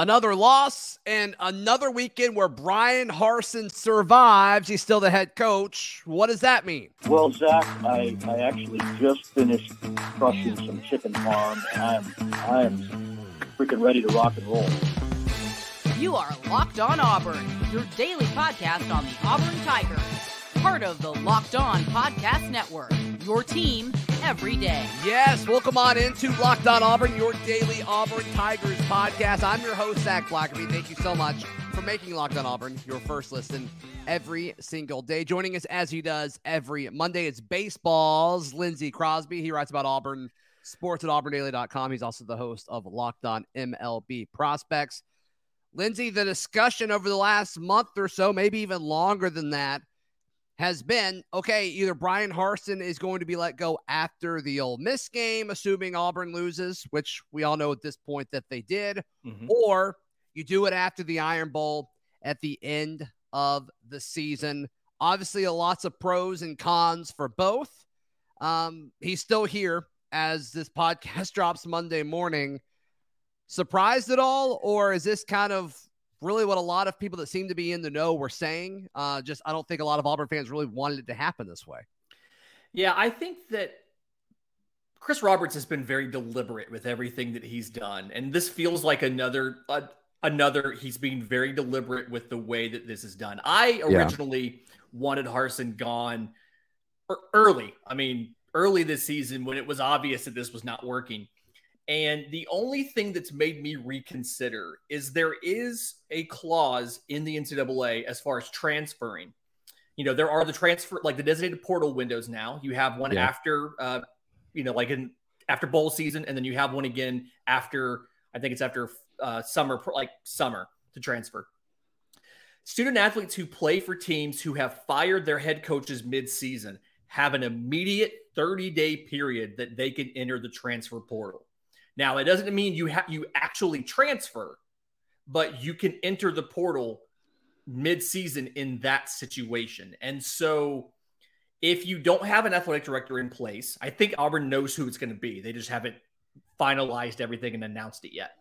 Another loss and another weekend where Bryan Harsin survives. He's still the head coach. What does that mean? Well, Zach, I, I actually just finished crushing some chicken farm, and I'm I am freaking ready to rock and roll. You are Locked On Auburn, your daily podcast on the Auburn Tigers, part of the Locked On Podcast Network. Your team every day. Yes, welcome on into Locked On Auburn, your daily Auburn Tigers podcast. I'm your host, Zach Blackerby. Thank you so much for making Locked On Auburn your first listen every single day. Joining us as he does every Monday, it's baseball's Lindsey Crosby. He writes about Auburn sports at auburndaily.com. He's also the host of Locked On MLB Prospects. Lindsey, the discussion over the last month or so, maybe even longer than that, has been okay, either Bryan Harsin is going to be let go after the Ole Miss game, assuming Auburn loses, which we all know at this point that they did, mm-hmm. or you do it after the Iron Bowl at the end of the season. Obviously, lots of pros and cons for both. Um, he's still here as this podcast drops Monday morning. Surprised at all, or is this kind of really what a lot of people that seem to be in the know were saying. Uh, just I don't think a lot of Auburn fans really wanted it to happen this way. Yeah, I think that Chris Roberts has been very deliberate with everything that he's done, and this feels like another uh, another. He's being very deliberate with the way that this is done. I originally yeah. wanted Harsin gone early. I mean, early this season when it was obvious that this was not working. And the only thing that's made me reconsider is there is a clause in the NCAA as far as transferring. You know, there are the transfer, like the designated portal windows now. You have one yeah. after, uh, you know, like in after bowl season, and then you have one again after, I think it's after uh, summer, like summer to transfer. Student athletes who play for teams who have fired their head coaches mid-season have an immediate 30-day period that they can enter the transfer portal. Now, it doesn't mean you have you actually transfer, but you can enter the portal mid-season in that situation. And so if you don't have an athletic director in place, I think Auburn knows who it's going to be. They just haven't finalized everything and announced it yet.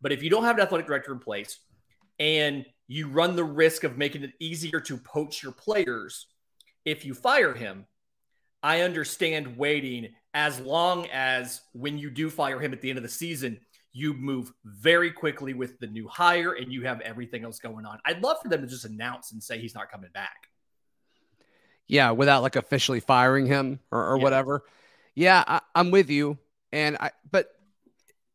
But if you don't have an athletic director in place and you run the risk of making it easier to poach your players if you fire him, I understand waiting as long as when you do fire him at the end of the season, you move very quickly with the new hire and you have everything else going on. I'd love for them to just announce and say he's not coming back. Yeah, without like officially firing him or, or yeah. whatever. Yeah, I, am with you. And I, but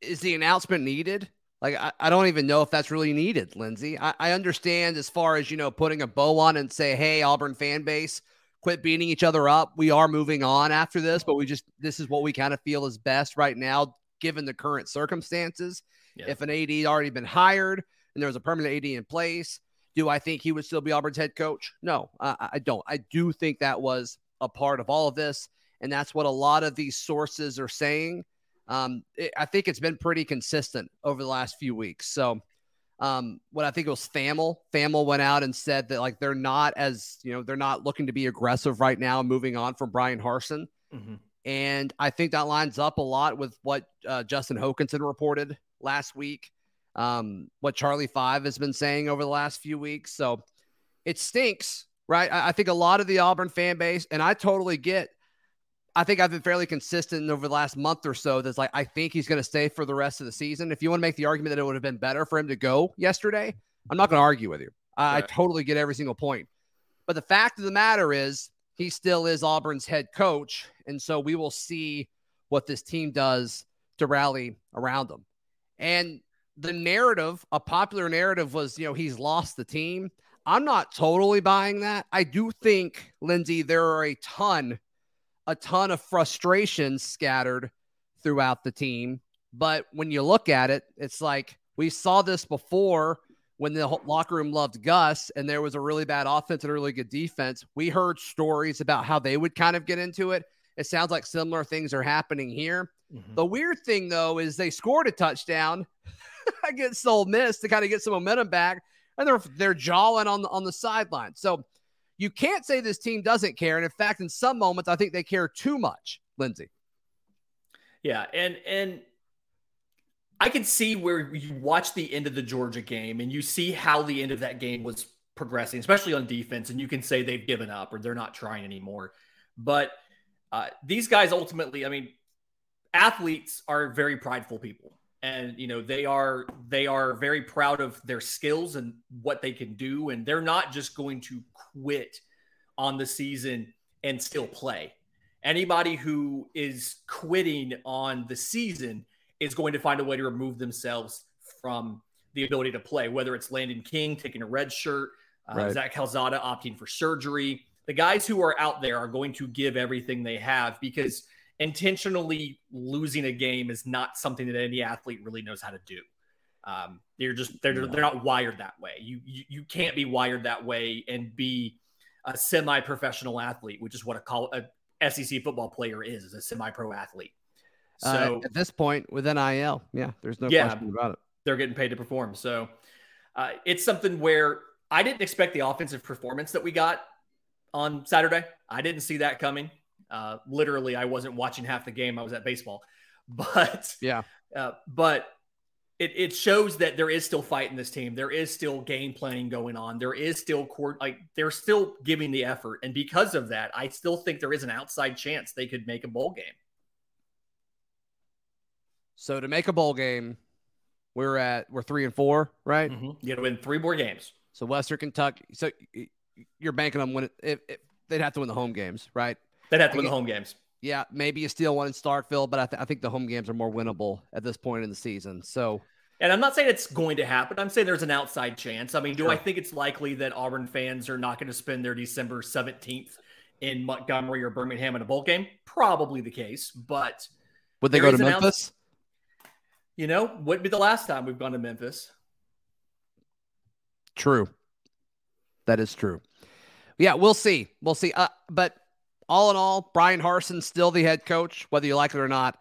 is the announcement needed? Like, I, I don't even know if that's really needed, Lindsay. I, I understand as far as, you know, putting a bow on and say, hey, Auburn fan base, quit beating each other up. We are moving on after this, but we just this is what we kind of feel is best right now given the current circumstances. Yeah. If an AD already been hired and there was a permanent AD in place, do I think he would still be Auburn's head coach? No, I, I don't. I do think that was a part of all of this, and that's what a lot of these sources are saying. Um, it, I think it's been pretty consistent over the last few weeks. So um, what I think it was Thamel. Thamel went out and said that like they're not as you know they're not looking to be aggressive right now, moving on from Bryan Harsin. Mm-hmm. And I think that lines up a lot with what uh, Justin Hokanson reported last week, um, what Charlie Five has been saying over the last few weeks. So it stinks, right? I, I think a lot of the Auburn fan base, and I totally get I think I've been fairly consistent over the last month or so. That's like I think he's going to stay for the rest of the season. If you want to make the argument that it would have been better for him to go yesterday, I'm not going to argue with you. I, right. I totally get every single point. But the fact of the matter is, he still is Auburn's head coach, and so we will see what this team does to rally around him. And the narrative, a popular narrative, was you know he's lost the team. I'm not totally buying that. I do think, Lindsey, there are a ton a ton of frustration scattered throughout the team. But when you look at it, it's like we saw this before when the locker room loved Gus and there was a really bad offense and a really good defense. We heard stories about how they would kind of get into it. It sounds like similar things are happening here. Mm-hmm. The weird thing, though, is they scored a touchdown against Ole Miss to kind of get some momentum back, and they're they're jawing on the on the sideline. So you can't say this team doesn't care. And in fact, in some moments, I think they care too much, Lindsey. Yeah. And, and, I can see where you watch the end of the Georgia game and you see how the end of that game was progressing, especially on defense, and you can say they've given up or they're not trying anymore. But uh, these guys ultimately, I mean, athletes are very prideful people, and you know they are they are very proud of their skills and what they can do, and they're not just going to quit on the season and still play. Anybody who is quitting on the season is going to find a way to remove themselves from the ability to play, whether it's Landen King taking a red shirt, uh, right. Zach Calzada opting for surgery. The guys who are out there are going to give everything they have because intentionally losing a game is not something that any athlete really knows how to do. Um, they're just they're they're not wired that way. You, you you can't be wired that way and be a semi-professional athlete, which is what a, call, a SEC football player is, is a semi-pro athlete. Uh, so uh, at this point with NIL, yeah, there's no yeah, question about it. They're getting paid to perform. So uh, it's something where I didn't expect the offensive performance that we got on Saturday. I didn't see that coming. Uh, literally, I wasn't watching half the game. I was at baseball, but yeah, uh, but it, it shows that there is still fight in this team. There is still game planning going on. There is still court like they're still giving the effort, and because of that, I still think there is an outside chance they could make a bowl game. So to make a bowl game, we're at we're three and four, right? Mm-hmm. You got to win three more games. So Western Kentucky. So you're banking on. If, if they'd have to win the home games, right? They'd have to win the home games. Yeah, maybe you steal one in Starkville, but I, th- I think the home games are more winnable at this point in the season. So, and I'm not saying it's going to happen. I'm saying there's an outside chance. I mean, do sure. I think it's likely that Auburn fans are not going to spend their December 17th in Montgomery or Birmingham in a bowl game? Probably the case, but would they go to Memphis? you know, wouldn't be the last time we've gone to Memphis. True. That is true. Yeah, we'll see. We'll see. Uh, but all in all, Bryan Harsin still the head coach, whether you like it or not.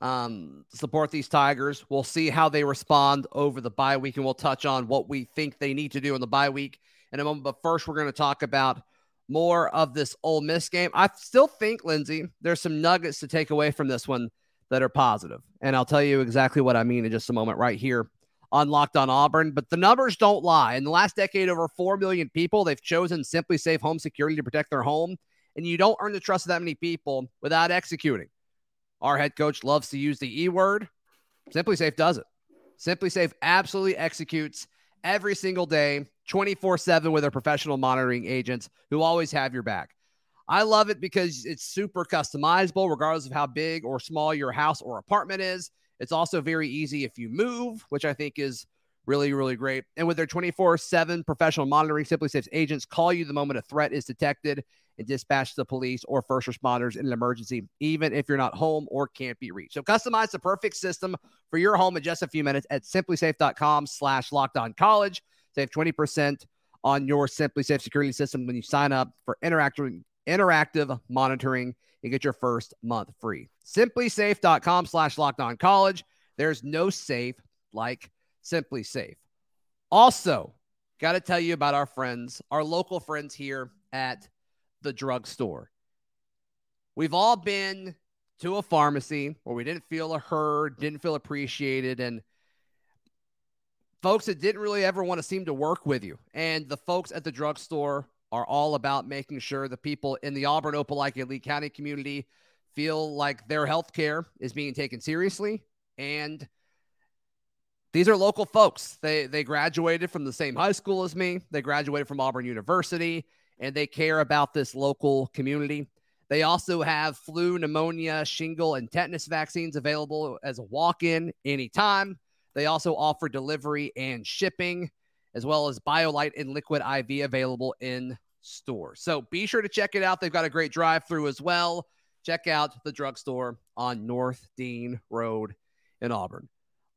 Um, support these Tigers. We'll see how they respond over the bye week, and we'll touch on what we think they need to do in the bye week in a moment. But first, we're going to talk about more of this Ole Miss game. I still think, Lindsay, there's some nuggets to take away from this one that are positive, and I'll tell you exactly what I mean in just a moment right here on Locked on Auburn. But the numbers don't lie. In the last decade, over 4 million people, they've chosen SimpliSafe Home Security to protect their home and you don't earn the trust of that many people without executing. Our head coach loves to use the E word. SimpliSafe does it. SimpliSafe absolutely executes every single day, 24 7 with their professional monitoring agents who always have your back. I love it because it's super customizable, regardless of how big or small your house or apartment is. It's also very easy if you move, which I think is really, really great. And with their 24 7 professional monitoring, SimpliSafe's agents call you the moment a threat is detected and dispatch the police or first responders in an emergency, even if you're not home or can't be reached. So customize the perfect system for your home in just a few minutes at simplisafe.com slash locked on college. Save 20% on your SimpliSafe security system when you sign up for interactive interactive monitoring and get your first month free. Simplisafe.com slash locked on college. There's no safe like SimpliSafe. Also, got to tell you about our friends, our local friends here at the drugstore. We've all been to a pharmacy where we didn't feel heard, didn't feel appreciated, and folks that didn't really ever want to seem to work with you. And the folks at the drugstore are all about making sure the people in the Auburn, Opelika, Lee County community feel like their health care is being taken seriously. And these are local folks. They they graduated from the same high school as me. They graduated from Auburn University and they care about this local community. They also have flu, pneumonia, shingle, and tetanus vaccines available as a walk in anytime. They also offer delivery and shipping, as well as BioLite and Liquid IV available in store. So be sure to check it out. They've got a great drive through as well. Check out the drugstore on North Dean Road in Auburn.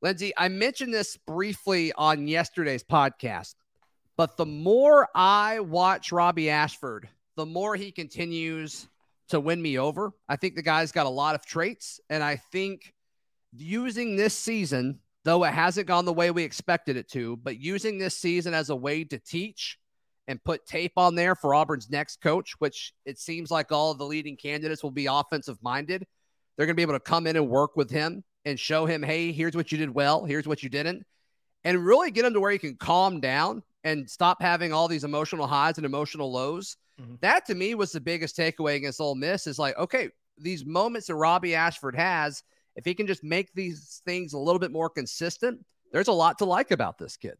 Lindsay, I mentioned this briefly on yesterday's podcast. But the more I watch Robbie Ashford, the more he continues to win me over. I think the guy's got a lot of traits. And I think using this season, though it hasn't gone the way we expected it to, but using this season as a way to teach and put tape on there for Auburn's next coach, which it seems like all of the leading candidates will be offensive minded. They're going to be able to come in and work with him and show him, hey, here's what you did well, here's what you didn't, and really get him to where he can calm down and stop having all these emotional highs and emotional lows. Mm-hmm. That to me was the biggest takeaway against Ole Miss is like, okay, these moments that Robbie Ashford has, if he can just make these things a little bit more consistent, there's a lot to like about this kid.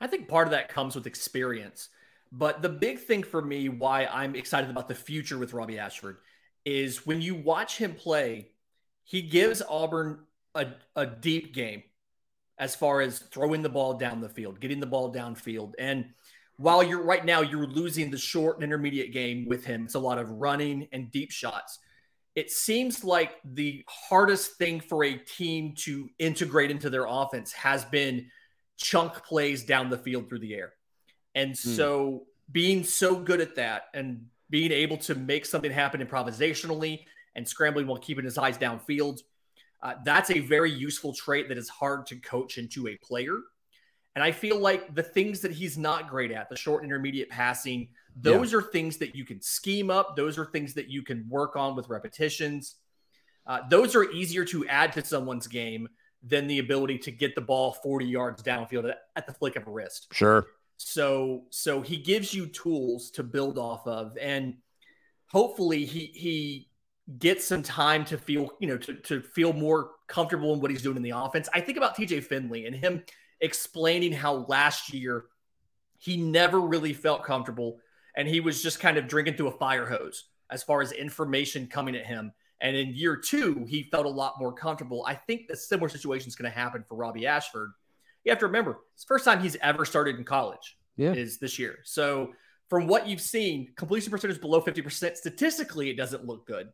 I think part of that comes with experience. But the big thing for me, why I'm excited about the future with Robbie Ashford, is when you watch him play, he gives Auburn a, a deep game as far as throwing the ball down the field, getting the ball downfield. And while you're right now, you're losing the short and intermediate game with him. It's a lot of running and deep shots. It seems like the hardest thing for a team to integrate into their offense has been chunk plays down the field through the air. And hmm. so being so good at that and being able to make something happen improvisationally and scrambling while keeping his eyes downfield, uh, that's a very useful trait that is hard to coach into a player. And I feel like the things that he's not great at, the short intermediate passing, those yeah. are things that you can scheme up. Those are things that you can work on with repetitions. Uh, those are easier to add to someone's game than the ability to get the ball 40 yards downfield at the flick of a wrist. Sure. So so he gives you tools to build off of and hopefully he he gets some time to feel, you know, to, to feel more comfortable in what he's doing in the offense. I think about TJ Finley and him explaining how last year he never really felt comfortable and he was just kind of drinking through a fire hose as far as information coming at him. And in year two, he felt a lot more comfortable. I think the similar situation is going to happen for Robbie Ashford. You have to remember, it's the first time he's ever started in college yeah. is this year. So from what you've seen, completion percentage below 50%, statistically, it doesn't look good.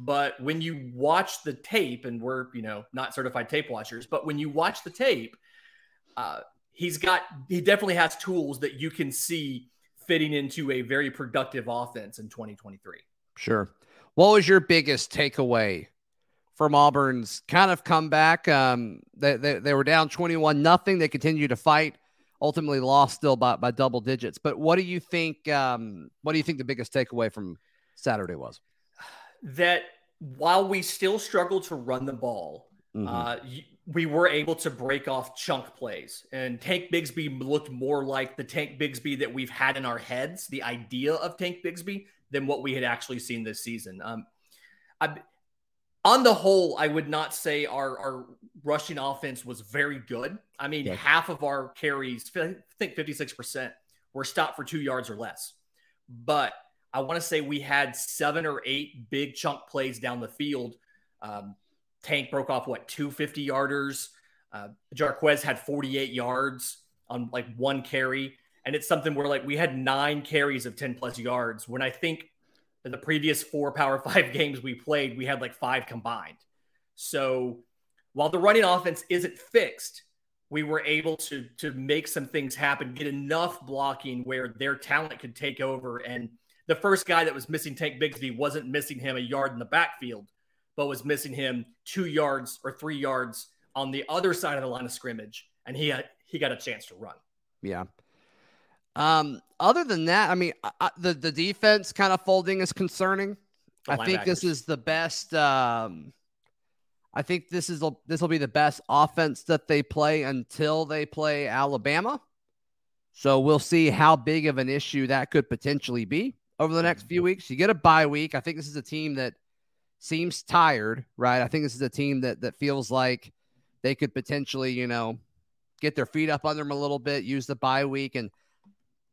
But when you watch the tape, and we're, you know, not certified tape watchers, but when you watch the tape, uh, he's got, he definitely has tools that you can see fitting into a very productive offense in 2023. Sure. What was your biggest takeaway from Auburn's kind of comeback? Um, they, they, they were down 21 nothing. They continued to fight. Ultimately lost still by, by double digits. But what do you think? Um, what do you think the biggest takeaway from Saturday was? That while we still struggled to run the ball, mm-hmm. uh, we were able to break off chunk plays. And Tank Bigsby looked more like the Tank Bigsby that we've had in our heads, the idea of Tank Bigsby, than what we had actually seen this season. Um, I, on the whole, I would not say our, our rushing offense was very good. I mean, half of our carries, I think 56%, were stopped for two yards or less. But I want to say we had seven or eight big chunk plays down the field. Um, Tank broke off what two 50 yarders. Uh, Jarquez had 48 yards on like one carry. And it's something where like we had nine carries of 10 plus yards when I think in the previous four Power Five games we played, we had like five combined. So while the running offense isn't fixed, we were able to to make some things happen, get enough blocking where their talent could take over. And the first guy that was missing Tank Bigsby wasn't missing him a yard in the backfield, but was missing him two yards or three yards on the other side of the line of scrimmage, and he had he got a chance to run. Yeah, um, other than that, I mean, I, the the defense kind of folding is concerning. The I think this is the best. Um, I think this is this will be the best offense that they play until they play Alabama. So we'll see how big of an issue that could potentially be over the next few weeks. You get a bye week. I think this is a team that seems tired, right? I think this is a team that that feels like they could potentially, you know, get their feet up under them a little bit, use the bye week, and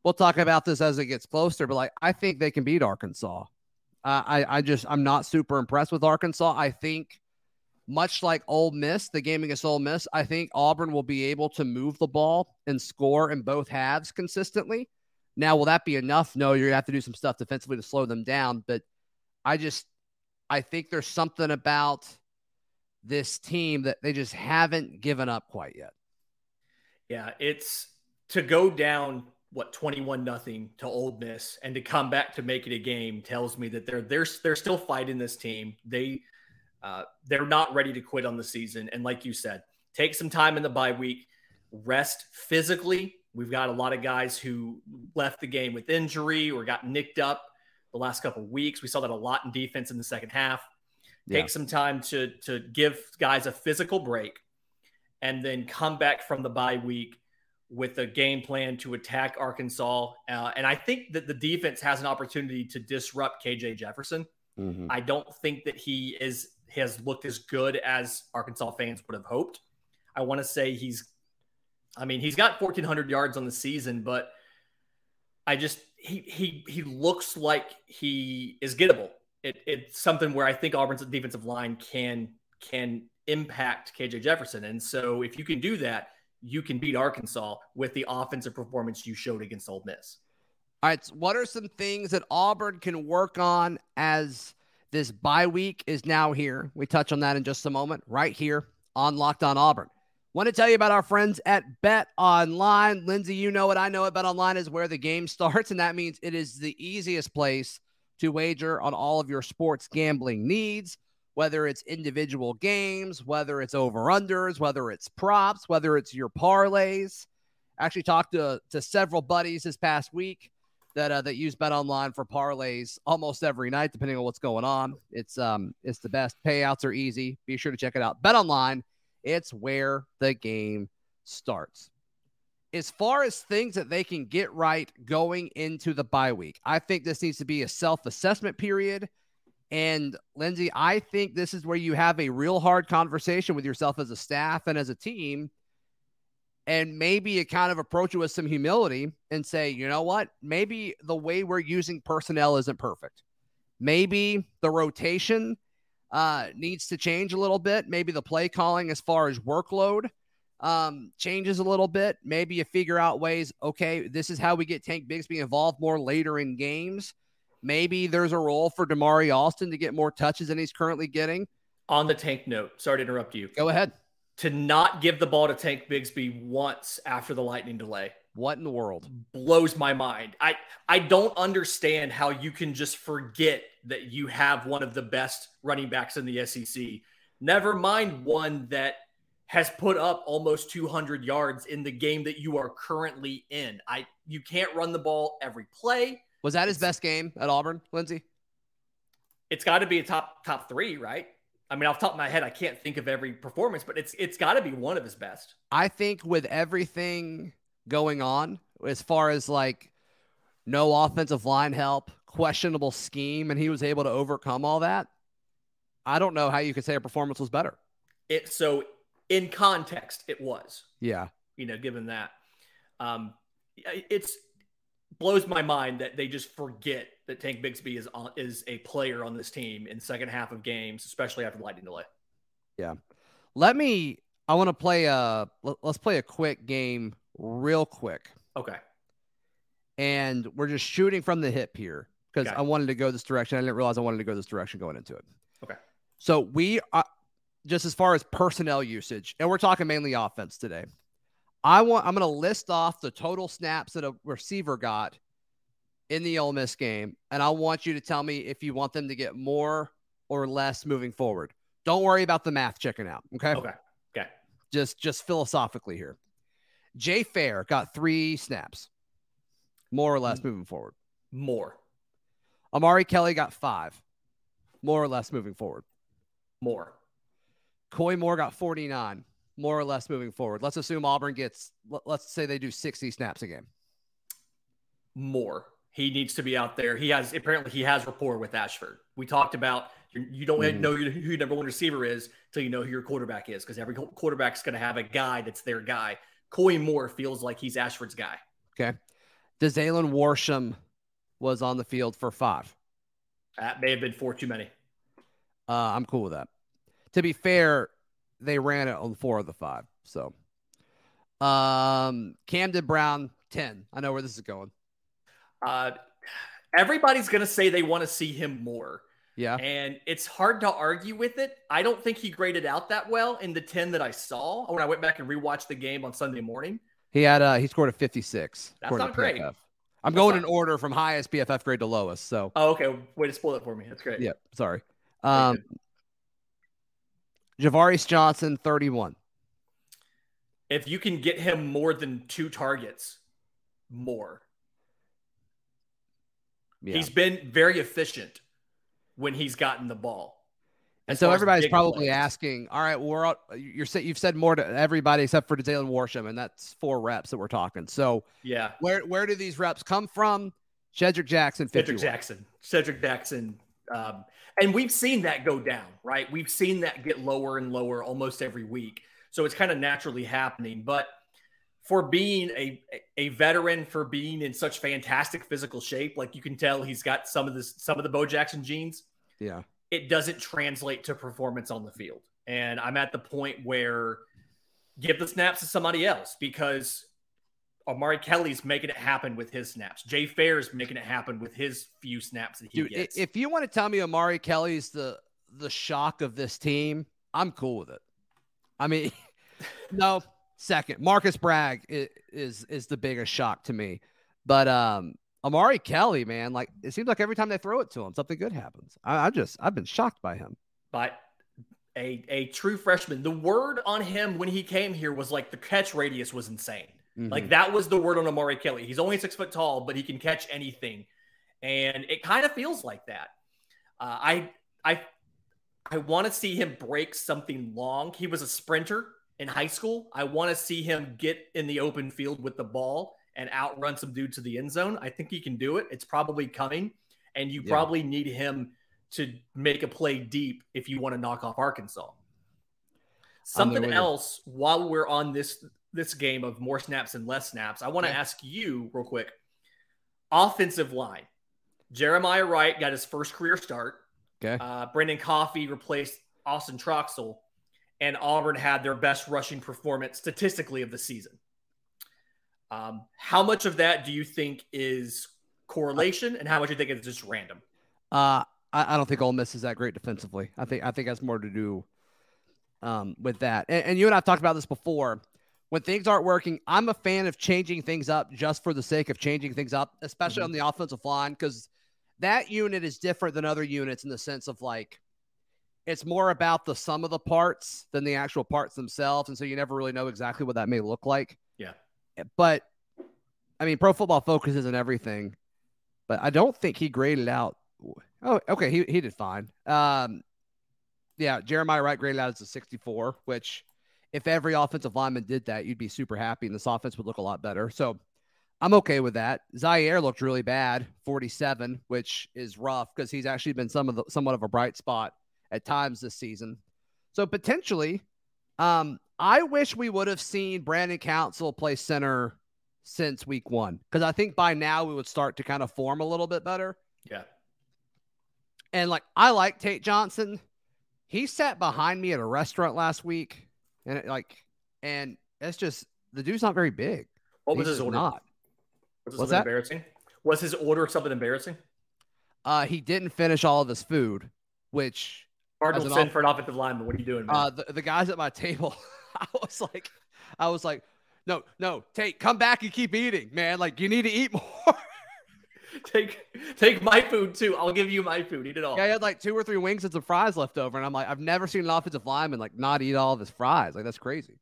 we'll talk about this as it gets closer, but like I think they can beat Arkansas. Uh, I I just I'm not super impressed with Arkansas. I think much like Ole Miss, the game against Ole Miss, I think Auburn will be able to move the ball and score in both halves consistently. Now, will that be enough? No, you're gonna have to do some stuff defensively to slow them down. But I just I think there's something about this team that they just haven't given up quite yet. Yeah, it's to go down what 21 nothing to Ole Miss and to come back to make it a game tells me that they're they're they're still fighting this team. They uh, they're not ready to quit on the season. And like you said, take some time in the bye week, rest physically. We've got a lot of guys who left the game with injury or got nicked up the last couple weeks. We saw that a lot in defense in the second half. take Yeah. some time to to give guys a physical break, and then come back from the bye week with a game plan to attack Arkansas. Uh, and I think that the defense has an opportunity to disrupt KJ Jefferson. Mhm. I don't think that he is has looked as good as Arkansas fans would have hoped. I want to say he's, I mean, he's got 1,400 yards on the season, but I just he he he looks like he is gettable. It, it's something where I think Auburn's defensive line can can impact KJ Jefferson, and so if you can do that, you can beat Arkansas with the offensive performance you showed against Ole Miss. All right. so what are some things that Auburn can work on as this bye week is now here? We touch on that in just a moment, right here on Locked On Auburn. Want to tell you about our friends at Bet Online. Lindsay, you know it. I know it. Bet Online is where the game starts, and that means it is the easiest place to wager on all of your sports gambling needs, whether it's individual games, whether it's over unders, whether it's props, whether it's your parlays. Actually, talked to, to several buddies this past week that uh, that use Bet Online for parlays almost every night, depending on what's going on. It's um it's the best. Payouts are easy. Be sure to check it out. Bet Online, it's where the game starts. As far as things that they can get right going into the bye week, I think this needs to be a self-assessment period. And Lindsay, I think this is where you have a real hard conversation with yourself as a staff and as a team and maybe you kind of approach it with some humility and say, you know what? Maybe the way we're using personnel isn't perfect. Maybe the rotation uh, needs to change a little bit. Maybe the play calling as far as workload um, changes a little bit. Maybe you figure out ways, okay, this is how we get Tank Bigsby involved more later in games. Maybe there's a role for Damari Alston to get more touches than he's currently getting. On the tank note, sorry to interrupt you. Go ahead. to not give the ball to Tank Bigsby once after the lightning delay What in the world? blows my mind. I I don't understand how you can just forget that you have one of the best running backs in the SEC. Never mind one that has put up almost 200 yards in the game that you are currently in. I you can't run the ball every play. Was that his best game at Auburn, Lindsay? It's got to be a top top 3, right? I mean, off the top of my head, I can't think of every performance, but it's it's got to be one of his best. I think with everything going on, as far as like no offensive line help, questionable scheme, and he was able to overcome all that, I don't know how you could say a performance was better. It so in context, it was. Yeah. you know, given that. Um, it's blows my mind that they just forget that Tank Bigsby is on, is a player on this team in second half of games, especially after the lightning delay. Yeah. Let me, I want to play a, let's play a quick game real quick. Okay. And we're just shooting from the hip here because. I wanted to go this direction. I didn't realize I wanted to go this direction going into it. Okay. So we, are just as far as personnel usage, and we're talking mainly offense today. I want I'm going to list off the total snaps that a receiver got in the Ole Miss game, and I want you to tell me if you want them to get more or less moving forward. Don't worry about the math checking out. Okay. Okay. Okay. Just just philosophically here. Jay Fair got three snaps, more or less moving forward. More. Omari Kelly got five, more or less moving forward. More. Koy Moore got 49, more or less moving forward. Let's assume Auburn gets, let- let's say they do 60 snaps a game. More. He needs to be out there. He has apparently he has rapport with Ashford. We talked about you, don't Mhm. know who your number one receiver is until you know who your quarterback is because every quarterback is going to have a guy that's their guy. Koy Moore feels like he's Ashford's guy. Okay. Dazalin Worsham was on the field for five. That may have been four too many. Uh, I'm cool with that. To be fair, they ran it on four of the five. So, um, Camden Brown, 10. I know where this is going. Uh, everybody's going to say they want to see him more. Yeah. And it's hard to argue with it. I don't think he graded out that well in the 10 that I saw when I went back and rewatched the game on Sunday morning. He had, uh, he scored a 56. That's not great. PFF. I'm That's going not- in order from highest PFF grade to lowest. So, Oh, okay. Way to spoil it for me. That's great. yeah, sorry. Um, Ja'Varrius Johnson, 31. If you can get him more than two targets, more. Yeah. He's been very efficient when he's gotten the ball. And so everybody's probably plays. asking, all right, well, we're all, you're you've said more to everybody except for Jalen Worsham, and that's four reps that we're talking. So yeah, where where do these reps come from? Shedrick Jackson, Shedrick Jackson, Shedrick Jackson, um, and we've seen that go down, right? We've seen that get lower and lower almost every week. So it's kind of naturally happening. But for being a a veteran, for being in such fantastic physical shape, like you can tell, he's got some of this some of the Bo Jackson genes. Yeah it doesn't translate to performance on the field. And I'm at the point where give the snaps to somebody else because Omari Kelly's making it happen with his snaps. Jay Fair's making it happen with his few snaps that he Dude, gets. If you want to tell me Omari Kelly's the the shock of this team, I'm cool with it. I mean, no, second. Marcus Bragg is, is is the biggest shock to me. But um Omari Kelly, man, like it seems like every time they throw it to him, something good happens. I, I just I've been shocked by him. But a a true freshman. The word on him when he came here was like the catch radius was insane. Mm-hmm. Like that was the word on Omari Kelly. He's only six foot tall, but he can catch anything, and it kind of feels like that. Uh, I I I want to see him break something long. He was a sprinter in high school. I want to see him get in the open field with the ball and outrun some dude to the end zone. I think he can do it. It's probably coming, and you yeah. probably need him to make a play deep if you want to knock off Arkansas. Something else while we're on this this game of more snaps and less snaps, I want to ask you real quick. Offensive line. Jeremiah Wright got his first career start. Okay. Uh, Brenden Coffey replaced Austin Troxell, and Auburn had their best rushing performance statistically of the season. Um, how much of that do you think is correlation, and how much do you think is just random? Uh, I, I don't think Ole Miss is that great defensively. I think I think that's more to do um, with that. And, and you and I've talked about this before. When things aren't working, I'm a fan of changing things up just for the sake of changing things up, especially mm-hmm. on the offensive line, because that unit is different than other units in the sense of like it's more about the sum of the parts than the actual parts themselves. And so you never really know exactly what that may look like. Yeah but I mean, Pro Football Focus isn't everything, but I don't think he graded out. Oh, okay, he he did fine. Um, yeah, Jeremiah Wright graded out as a 64, which if every offensive lineman did that, you'd be super happy, and this offense would look a lot better. So I'm okay with that. Zaire looked really bad, 47, which is rough because he's actually been some of the somewhat of a bright spot at times this season. So potentially, um, I wish we would have seen Brandon Council play center since week one because I think by now we would start to kind of form a little bit better. Yeah. And like, I like Tate Johnson. He sat behind me at a restaurant last week, and it, like, and it's just the dude's not very big. What was He's his order? Not. Was, that embarrassing? Was his order something embarrassing? Uh, he didn't finish all of his food, which Cardinal send off- for an offensive lineman. What are you doing, man? Uh, the, the guys at my table. I was like, I was like, no, no, take come back and keep eating, man. Like you need to eat more. take take my food too. I'll give you my food. Eat it all. Yeah, I had like two or three wings and some fries left over, and I'm like, I've never seen an offensive lineman like not eat all of his fries. Like that's crazy.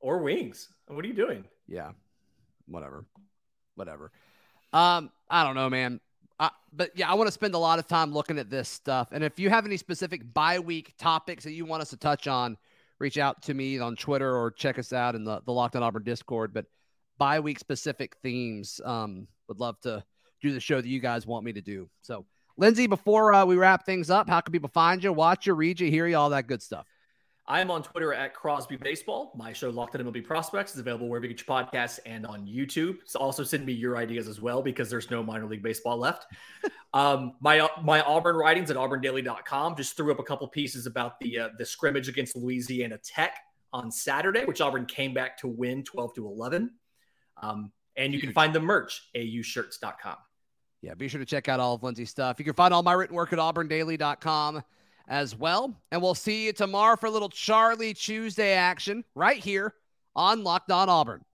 Or wings. What are you doing? Yeah, whatever, whatever. Um, I don't know, man. But yeah, I want to spend a lot of time looking at this stuff. And if you have any specific bye week topics that you want us to touch on, reach out to me on Twitter or check us out in the, the Locked on Auburn Discord. But bye week specific themes, um, would love to do the show that you guys want me to do. So, Lindsay, before uh, we wrap things up, how can people find you, watch you, read you, hear you, all that good stuff? I am on Twitter at Crosby Baseball. My show, Locked on MLB Prospects, is available wherever you get your podcasts and on YouTube. So also send me your ideas as well because there's no minor league baseball left. um, my my Auburn writings at auburndaily.com just threw up a couple pieces about the uh, the scrimmage against Louisiana Tech on Saturday, which Auburn came back to win 12 to 11. Um, and you can find the merch, aushirts.com. Yeah, be sure to check out all of Lindsay's stuff. You can find all my written work at auburndaily.com as well. And we'll see you tomorrow for a little Charlie Tuesday action right here on Locked On Auburn.